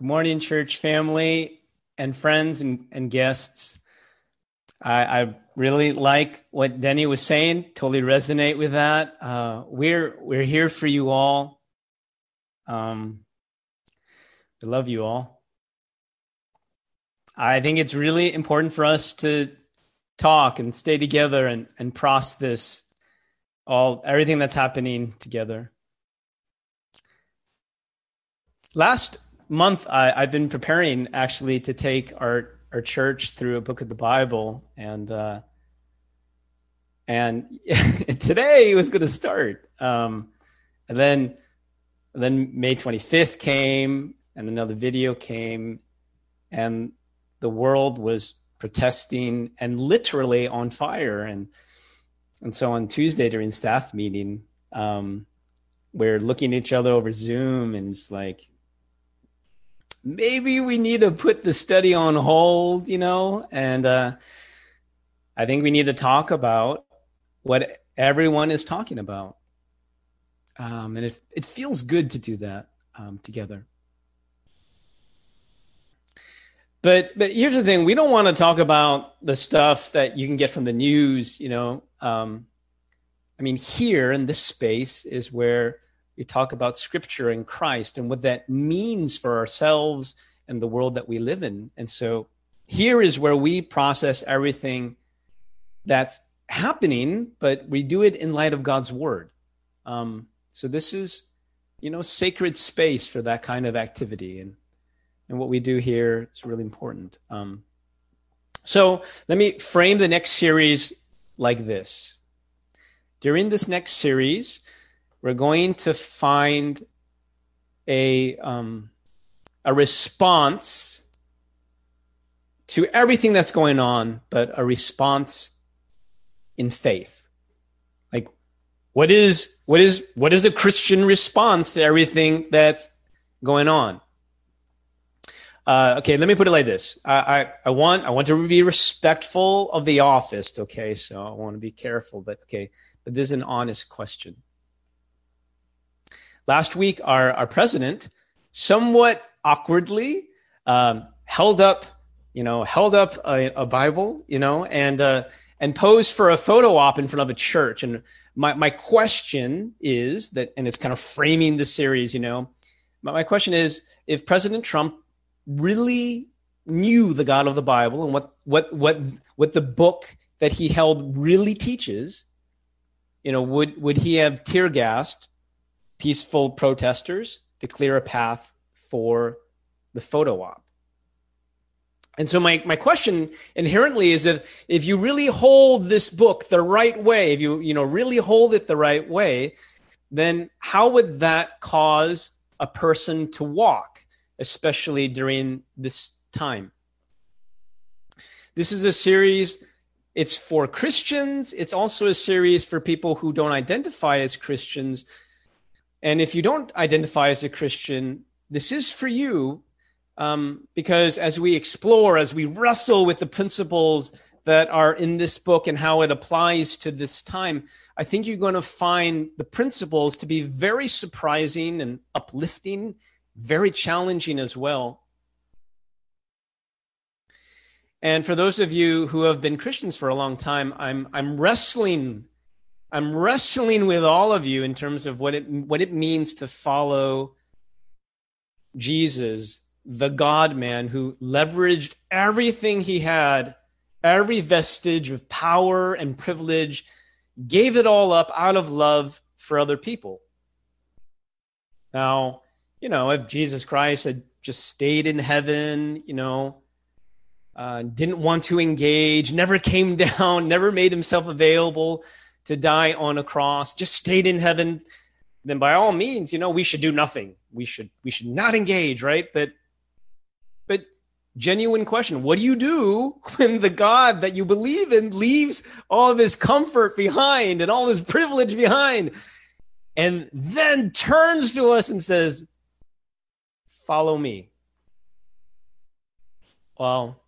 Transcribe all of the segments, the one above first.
Good morning, church family and friends and, and guests. I, I, really like what Denny was saying. Totally resonate with that. Uh, we're we're here for you all. Um, we love you all. I think it's really important for us to talk and stay together and, and process this all everything that's happening together. Last month, I, have been preparing actually to take our our church through a book of the Bible, and uh, and today it was going to start, um, and then then May twenty fifth came, and another video came, and the world was protesting and literally on fire, and and so on Tuesday during staff meeting. Um, we're looking at each other over Zoom and it's like, maybe we need to put the study on hold, you know? And uh, I think we need to talk about what everyone is talking about. Um, and it, it feels good to do that um, together. But but here's the thing: we don't want to talk about the stuff that you can get from the news. You know, um, I mean, here in this space is where we talk about scripture and Christ and what that means for ourselves and the world that we live in. And so here is where we process everything that's happening, but we do it in light of God's word. Um, so this is, you know, sacred space for that kind of activity. And, and what we do here is really important. Um, so let me frame the next series like this. During this next series, we're going to find a um, a response to everything that's going on, but a response in faith. Like, what is what is what is a Christian response to everything that's going on? Uh, okay, let me put it like this. I, I, I want I want to be respectful of the office. Okay, so I want to be careful, but okay, but this is an honest question. Last week, our, our president somewhat awkwardly um, held up, you know, held up a, a Bible, you know, and uh, and posed for a photo op in front of a church. And my my question is that, and it's kind of framing the series, you know, my, my question is if President Trump really knew the God of the Bible and what what what what the book that he held really teaches, you know, would would he have tear gassed peaceful protesters to clear a path for the photo op. And so my, my question inherently is if, if you really hold this book the right way, if you, you know, really hold it the right way, then how would that cause a person to walk, especially during this time? This is a series, it's for Christians. It's also a series for people who don't identify as Christians and if you don't identify as a Christian, this is for you um, because as we explore, as we wrestle with the principles that are in this book and how it applies to this time, I think you're going to find the principles to be very surprising and uplifting, very challenging as well. And for those of you who have been Christians for a long time, I'm I'm wrestling I'm wrestling with all of you in terms of what it what it means to follow Jesus, the God man who leveraged everything he had, every vestige of power and privilege, gave it all up out of love for other people. Now, you know, if Jesus Christ had just stayed in heaven, you know, uh, didn't want to engage, never came down, never made himself available to die on a cross, just stayed in heaven, then by all means, you know, we should do nothing. We should we should not engage, right? But but genuine question, what do you do when the God that you believe in leaves all of his comfort behind and all his privilege behind and then turns to us and says, "Follow me." Well,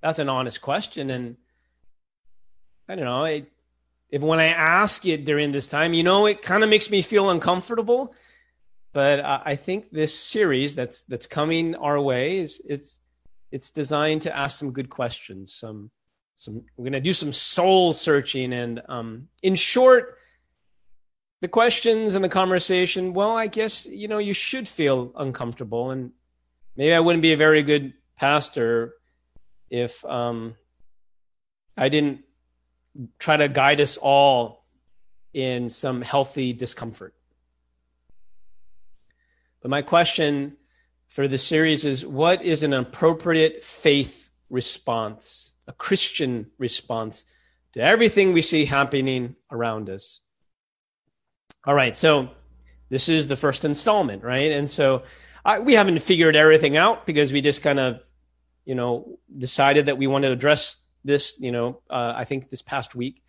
that's an honest question and I don't know, it if when I ask it during this time, you know, it kind of makes me feel uncomfortable. but I think this series that's that's coming our way is it's it's designed to ask some good questions. Some some we're to do some soul searching, and um, in short, the questions and the conversation. Well, I guess you know you should feel uncomfortable, and maybe I wouldn't be a very good pastor if um, I didn't try to guide us all in some healthy discomfort. But my question for the series is what is an appropriate faith response, a Christian response to everything we see happening around us? All right, so this is the first installment, right? And so I, we haven't figured everything out because we just kind of, you know, decided that we wanted to address this, you know, uh, I think this past week.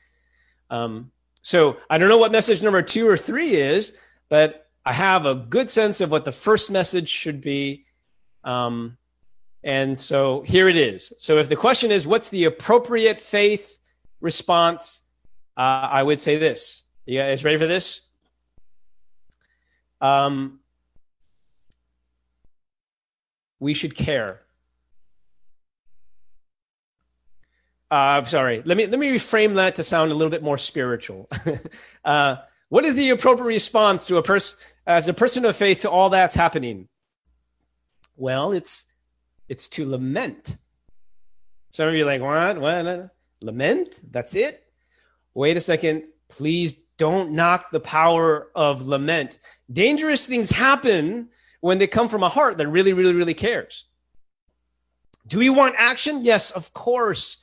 Um, so I don't know what message number two or three is, but I have a good sense of what the first message should be. Um, and so here it is. So if the question is, what's the appropriate faith response? Uh, I would say this. You guys ready for this? Um, we should care. I'm uh, sorry. Let me let me reframe that to sound a little bit more spiritual. uh, what is the appropriate response to a person as a person of faith to all that's happening? Well, it's it's to lament. Some of you are like, what? What? Lament? That's it? Wait a second. Please don't knock the power of lament. Dangerous things happen when they come from a heart that really, really, really cares. Do we want action? Yes, of course.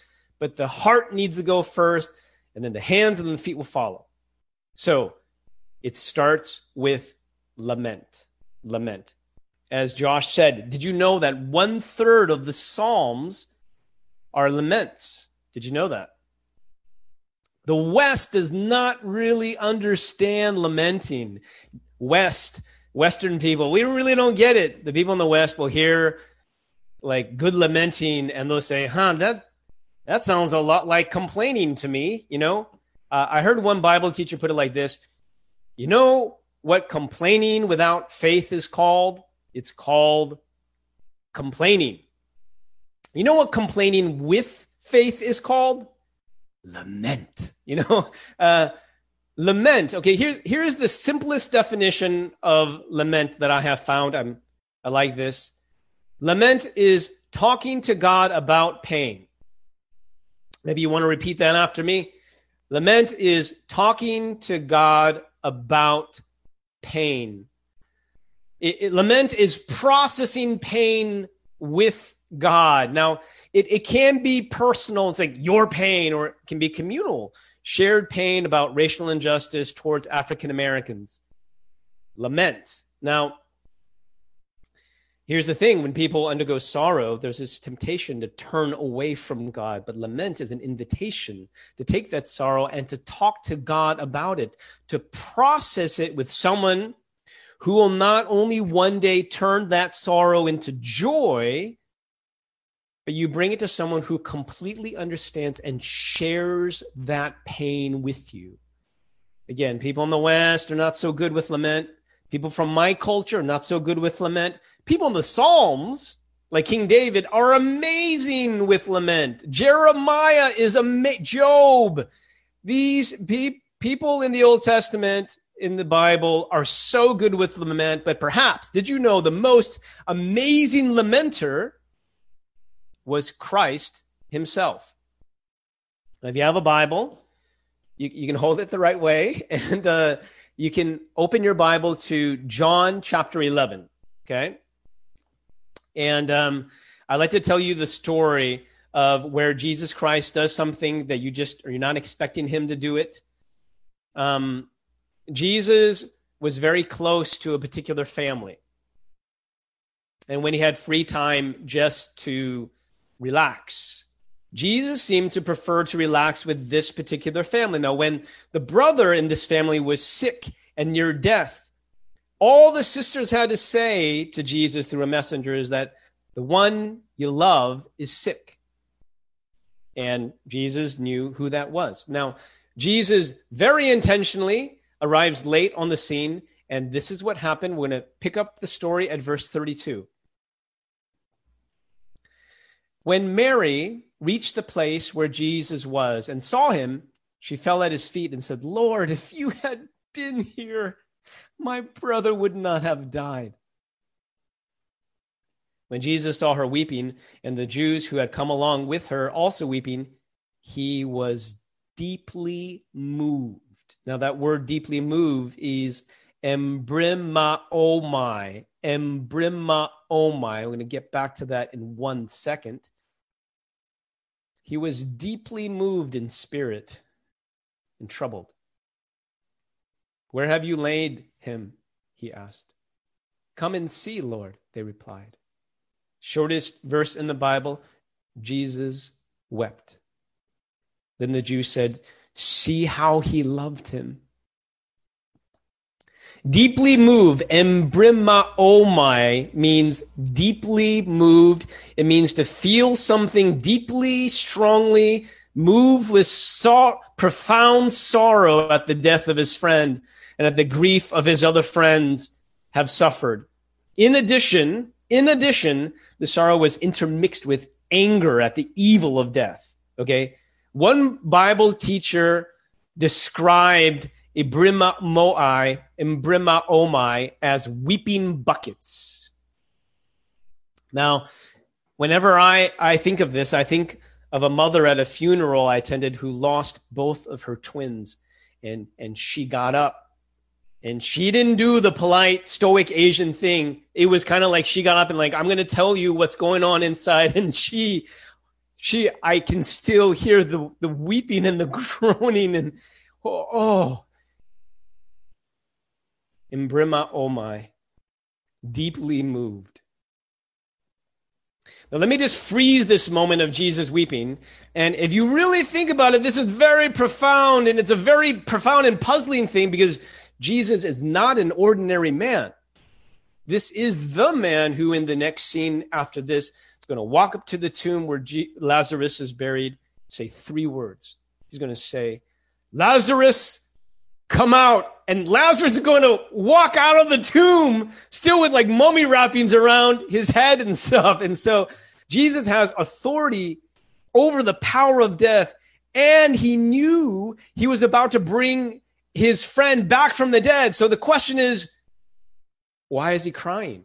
But the heart needs to go first, and then the hands and then the feet will follow. So it starts with lament. Lament. As Josh said, did you know that one third of the Psalms are laments? Did you know that? The West does not really understand lamenting. West, Western people, we really don't get it. The people in the West will hear like good lamenting and they'll say, huh, that, that sounds a lot like complaining to me, you know? Uh, I heard one Bible teacher put it like this You know what complaining without faith is called? It's called complaining. You know what complaining with faith is called? Lament. You know, uh, lament. Okay, here's here's the simplest definition of lament that I have found. I'm I like this. Lament is talking to God about pain. Maybe you want to repeat that after me. Lament is talking to God about pain. It, it, lament is processing pain with God. Now, it, it can be personal. It's like your pain, or it can be communal, shared pain about racial injustice towards African Americans. Lament. Now, Here's the thing when people undergo sorrow, there's this temptation to turn away from God. But lament is an invitation to take that sorrow and to talk to God about it, to process it with someone who will not only one day turn that sorrow into joy, but you bring it to someone who completely understands and shares that pain with you. Again, people in the West are not so good with lament. People from my culture not so good with lament. People in the Psalms, like King David, are amazing with lament. Jeremiah is a Job. These pe- people in the Old Testament in the Bible are so good with lament, but perhaps did you know the most amazing lamenter was Christ himself? Now, if you have a Bible, you, you can hold it the right way and uh, you can open your Bible to John chapter 11. Okay. And um, I'd like to tell you the story of where Jesus Christ does something that you just, you're not expecting him to do it. Um, Jesus was very close to a particular family. And when he had free time just to relax, Jesus seemed to prefer to relax with this particular family. Now, when the brother in this family was sick and near death, all the sisters had to say to Jesus through a messenger is that the one you love is sick. And Jesus knew who that was. Now, Jesus very intentionally arrives late on the scene And this is what happened. We're going to pick up the story at verse 32. When Mary reached the place where Jesus was and saw him, she fell at his feet and said, Lord, if you had been here, my brother would not have died. When Jesus saw her weeping, and the Jews who had come along with her also weeping, he was deeply moved. Now, that word deeply moved is embrimaomai. Embrimaomai. I'm going to get back to that in one second. He was deeply moved in spirit and troubled. Where have you laid him? He asked. Come and see, Lord, they replied. Shortest verse in the Bible Jesus wept. Then the Jews said, See how he loved him. Deeply moved, embrimaomai means deeply moved. It means to feel something deeply, strongly, move with profound sorrow at the death of his friend and at the grief of his other friends have suffered. In addition, in addition, the sorrow was intermixed with anger at the evil of death. Okay. One Bible teacher described Ibrima Moai, Imbrima Omai as weeping buckets. Now, whenever I, I think of this, I think of a mother at a funeral I attended who lost both of her twins. And, and she got up and she didn't do the polite stoic asian thing it was kind of like she got up and like i'm going to tell you what's going on inside and she she i can still hear the the weeping and the groaning and oh, oh. Imbrima my deeply moved now let me just freeze this moment of jesus weeping and if you really think about it this is very profound and it's a very profound and puzzling thing because Jesus is not an ordinary man. This is the man who, in the next scene after this, is going to walk up to the tomb where Lazarus is buried, say three words. He's going to say, Lazarus, come out. And Lazarus is going to walk out of the tomb, still with like mummy wrappings around his head and stuff. And so Jesus has authority over the power of death. And he knew he was about to bring his friend back from the dead. So the question is, why is he crying?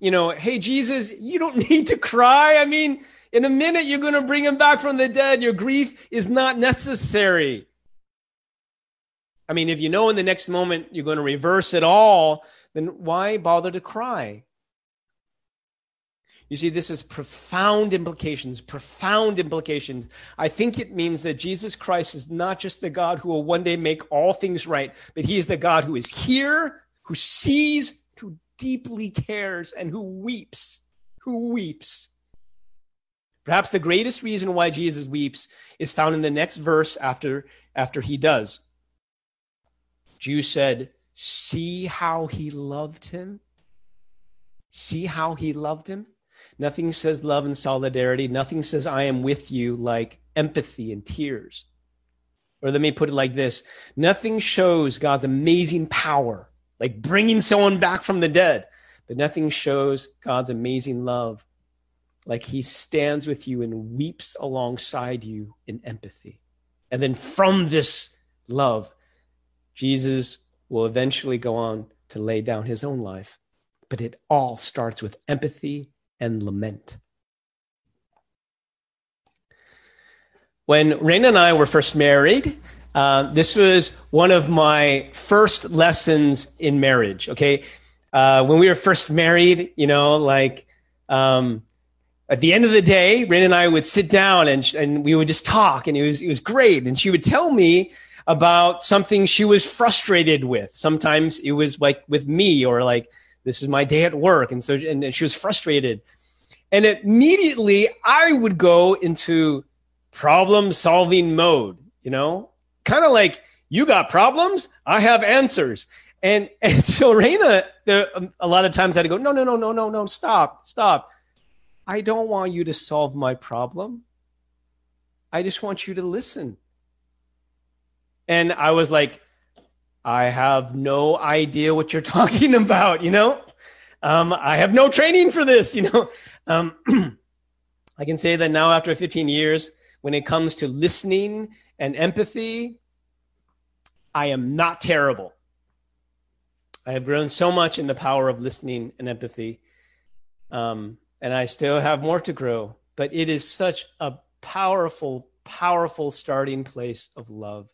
You know, hey, Jesus, you don't need to cry. I mean, in a minute, you're going to bring him back from the dead. Your grief is not necessary. I mean, if you know in the next moment you're going to reverse it all, then why bother to cry? You see, this has profound implications, profound implications. I think it means that Jesus Christ is not just the God who will one day make all things right, but he is the God who is here, who sees, who deeply cares, and who weeps, who weeps. Perhaps the greatest reason why Jesus weeps is found in the next verse after, after he does. Jews said, See how he loved him? See how he loved him? Nothing says love and solidarity. Nothing says I am with you like empathy and tears. Or let me put it like this nothing shows God's amazing power, like bringing someone back from the dead, but nothing shows God's amazing love, like he stands with you and weeps alongside you in empathy. And then from this love, Jesus will eventually go on to lay down his own life. But it all starts with empathy and lament. When Raina and I were first married, uh, this was one of my first lessons in marriage. Okay. Uh, when we were first married, you know, like, um, at the end of the day, Raina and I would sit down and, and we would just talk and it was, it was great. And she would tell me about something she was frustrated with. Sometimes it was like with me or like, this is my day at work. And so, and, and she was frustrated. And immediately I would go into problem solving mode, you know, kind of like you got problems, I have answers. And, and so there, um, a lot of times I had to go, no, no, no, no, no, no, stop, stop. I don't want you to solve my problem. I just want you to listen. And I was like, I have no idea what you're talking about, you know? Um, I have no training for this, you know? Um, I can say that now after 15 years, when it comes to listening and empathy, I am not terrible. I have grown so much in the power of listening and empathy. Um, and I still have more to grow, but it is such a powerful, powerful starting place of love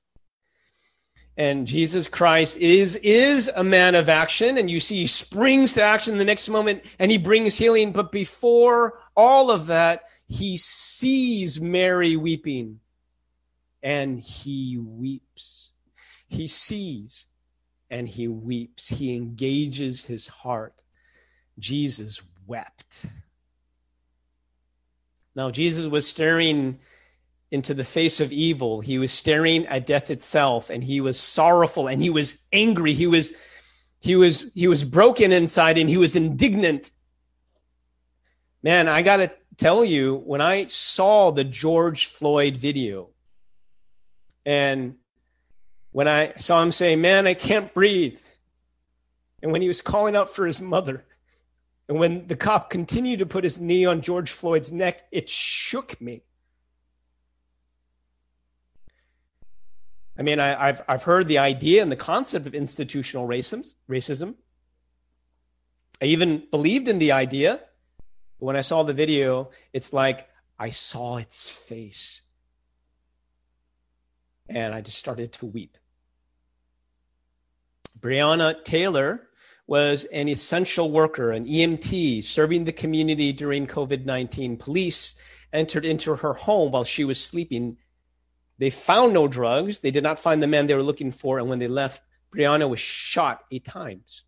and Jesus Christ is is a man of action. And you see he springs to action the next moment and he brings healing. But before all of that he sees Mary weeping and he weeps. He sees and he weeps. He engages his heart. Jesus wept. Now Jesus was staring into the face of evil. He was staring at death itself and he was sorrowful and he was angry. He was he was he was broken inside and he was indignant. Man, I got to tell you when I saw the George Floyd video and when I saw him say, "Man, I can't breathe." And when he was calling out for his mother, and when the cop continued to put his knee on George Floyd's neck, it shook me. I mean, I, have I've heard the idea and the concept of institutional racism. Racism. I even believed in the idea. But when I saw the video, it's like I saw its face, and I just started to weep. Breonna Taylor was an essential worker, an EMT, serving the community during COVID 19. Police entered into her home while she was sleeping they found no drugs. They did not find the man they were looking for. And when they left, Breonna was shot eight times.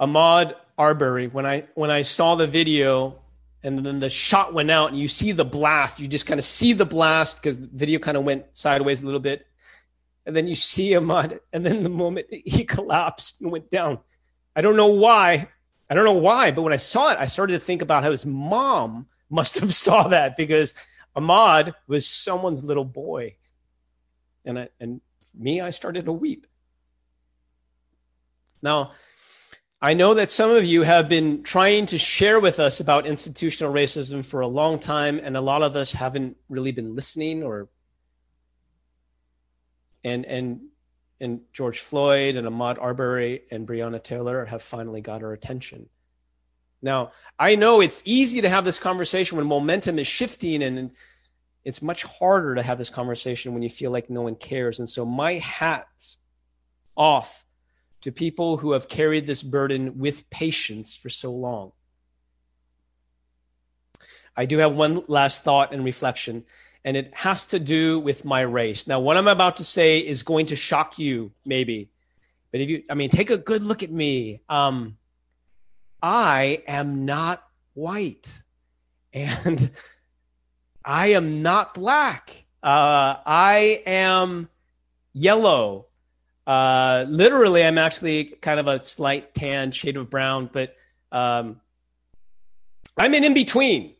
Ahmaud Arbery, when I when I saw the video and then the shot went out and you see the blast, you just kind of see the blast because the video kind of went sideways a little bit. And then you see Ahmaud, and then the moment he collapsed and went down. I don't know why. I don't know why, but when I saw it, I started to think about how his mom must have saw that because Ahmaud was someone's little boy. And I, and me, I started to weep. Now, I know that some of you have been trying to share with us about institutional racism for a long time, and a lot of us haven't really been listening or and and and George Floyd and Ahmaud Arbery and Breonna Taylor have finally got our attention. Now, I know it's easy to have this conversation when momentum is shifting, and it's much harder to have this conversation when you feel like no one cares. And so, my hat's off to people who have carried this burden with patience for so long. I do have one last thought and reflection, and it has to do with my race. Now, what I'm about to say is going to shock you, maybe. But if you, I mean, take a good look at me. Um, I am not white and I am not black. Uh, I am yellow. Uh, literally, I'm actually kind of a slight tan shade of brown, but um, I'm an in between.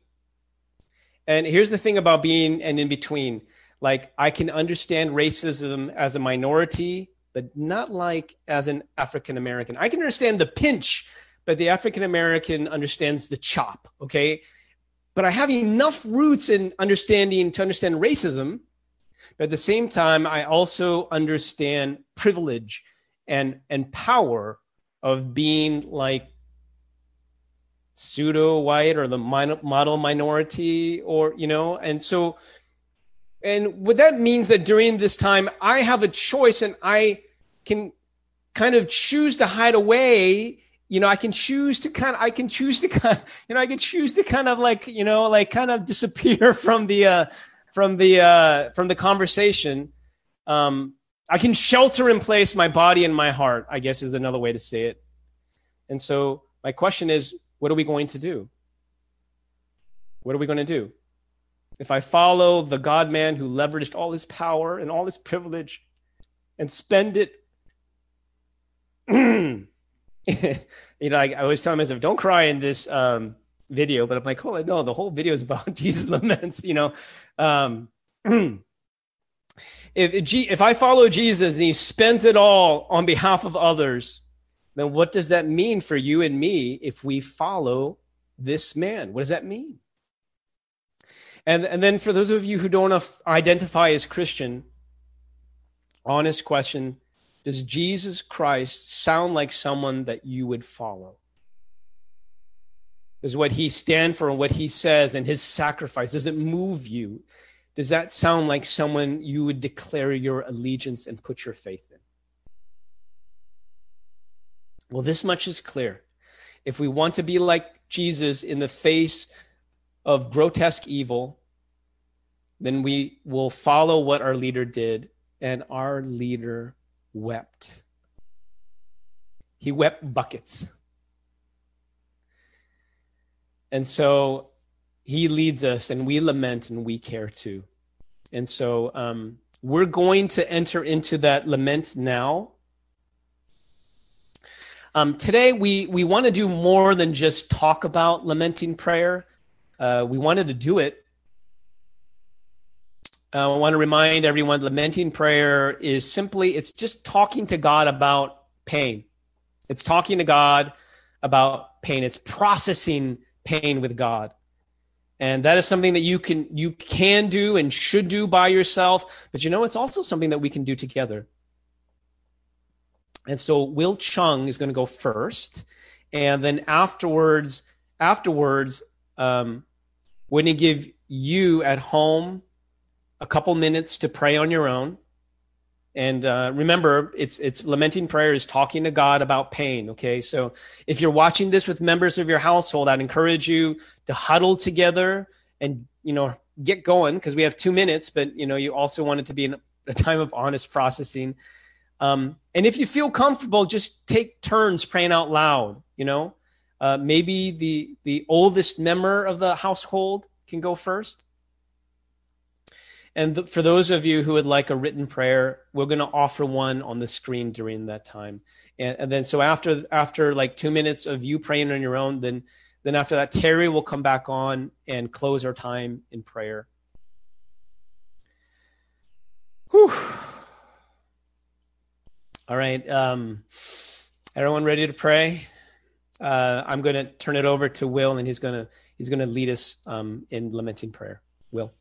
And here's the thing about being an in between like, I can understand racism as a minority, but not like as an African American. I can understand the pinch but the African American understands the chop. Okay. But I have enough roots in understanding to understand racism. But at the same time, I also understand privilege and, and power of being like pseudo white or the model minority or, you know, and so, and what that means that during this time, I have a choice and I can kind of choose to hide away you know, I can choose to kind of, I can choose to kind of, you know, I can choose to kind of like, you know, like kind of disappear from the, uh, from the, uh, from the conversation. Um, I can shelter in place my body and my heart, I guess is another way to say it. And so my question is, what are we going to do? What are we going to do? If I follow the God man who leveraged all his power and all his privilege and spend it you know, I, I always tell myself, don't cry in this um, video, but I'm like, oh no, the whole video is about Jesus laments, you know. Um, If, if I follow Jesus and he spends it all on behalf of others, then what does that mean for you and me if we follow this man? What does that mean? And, and then for those of you who don't identify as Christian, honest question Does Jesus Christ sound like someone that you would follow? Does what he stand for and what he says and his sacrifice, does it move you? Does that sound like someone you would declare your allegiance and put your faith in? Well, this much is clear. If we want to be like Jesus in the face of grotesque evil, then we will follow what our leader did, and our leader wept. He wept buckets. And so he leads us, and we lament and we care too. And so um, we're going to enter into that lament now. Um, today, we, we want to do more than just talk about lamenting prayer. Uh, we wanted to do it. Uh, I want to remind everyone lamenting prayer is simply, it's just talking to God about pain. It's talking to God about pain. It's processing pain with God. And that is something that you can you can do and should do by yourself, but you know it's also something that we can do together. And so Will Chung is going to go first, and then afterwards, afterwards, um, we're going give you at home a couple minutes to pray on your own. And uh, remember, it's it's lamenting prayer is talking to God about pain. Okay, so if you're watching this with members of your household, I'd encourage you to huddle together and you know get going because we have two minutes. But you know, you also want it to be a time of honest processing. Um, and if you feel comfortable, just take turns praying out loud. You know, uh, maybe the the oldest member of the household can go first. And th- for those of you who would like a written prayer, we're going to offer one on the screen during that time. And, and, then so after after like two minutes of you praying on your own, then then after that, Terry will come back on and close our time in prayer. Whew. All right. Um, everyone ready to pray? Uh, I'm going to turn it over to Will, and he's going to he's going to lead us um, in lamenting prayer. Will.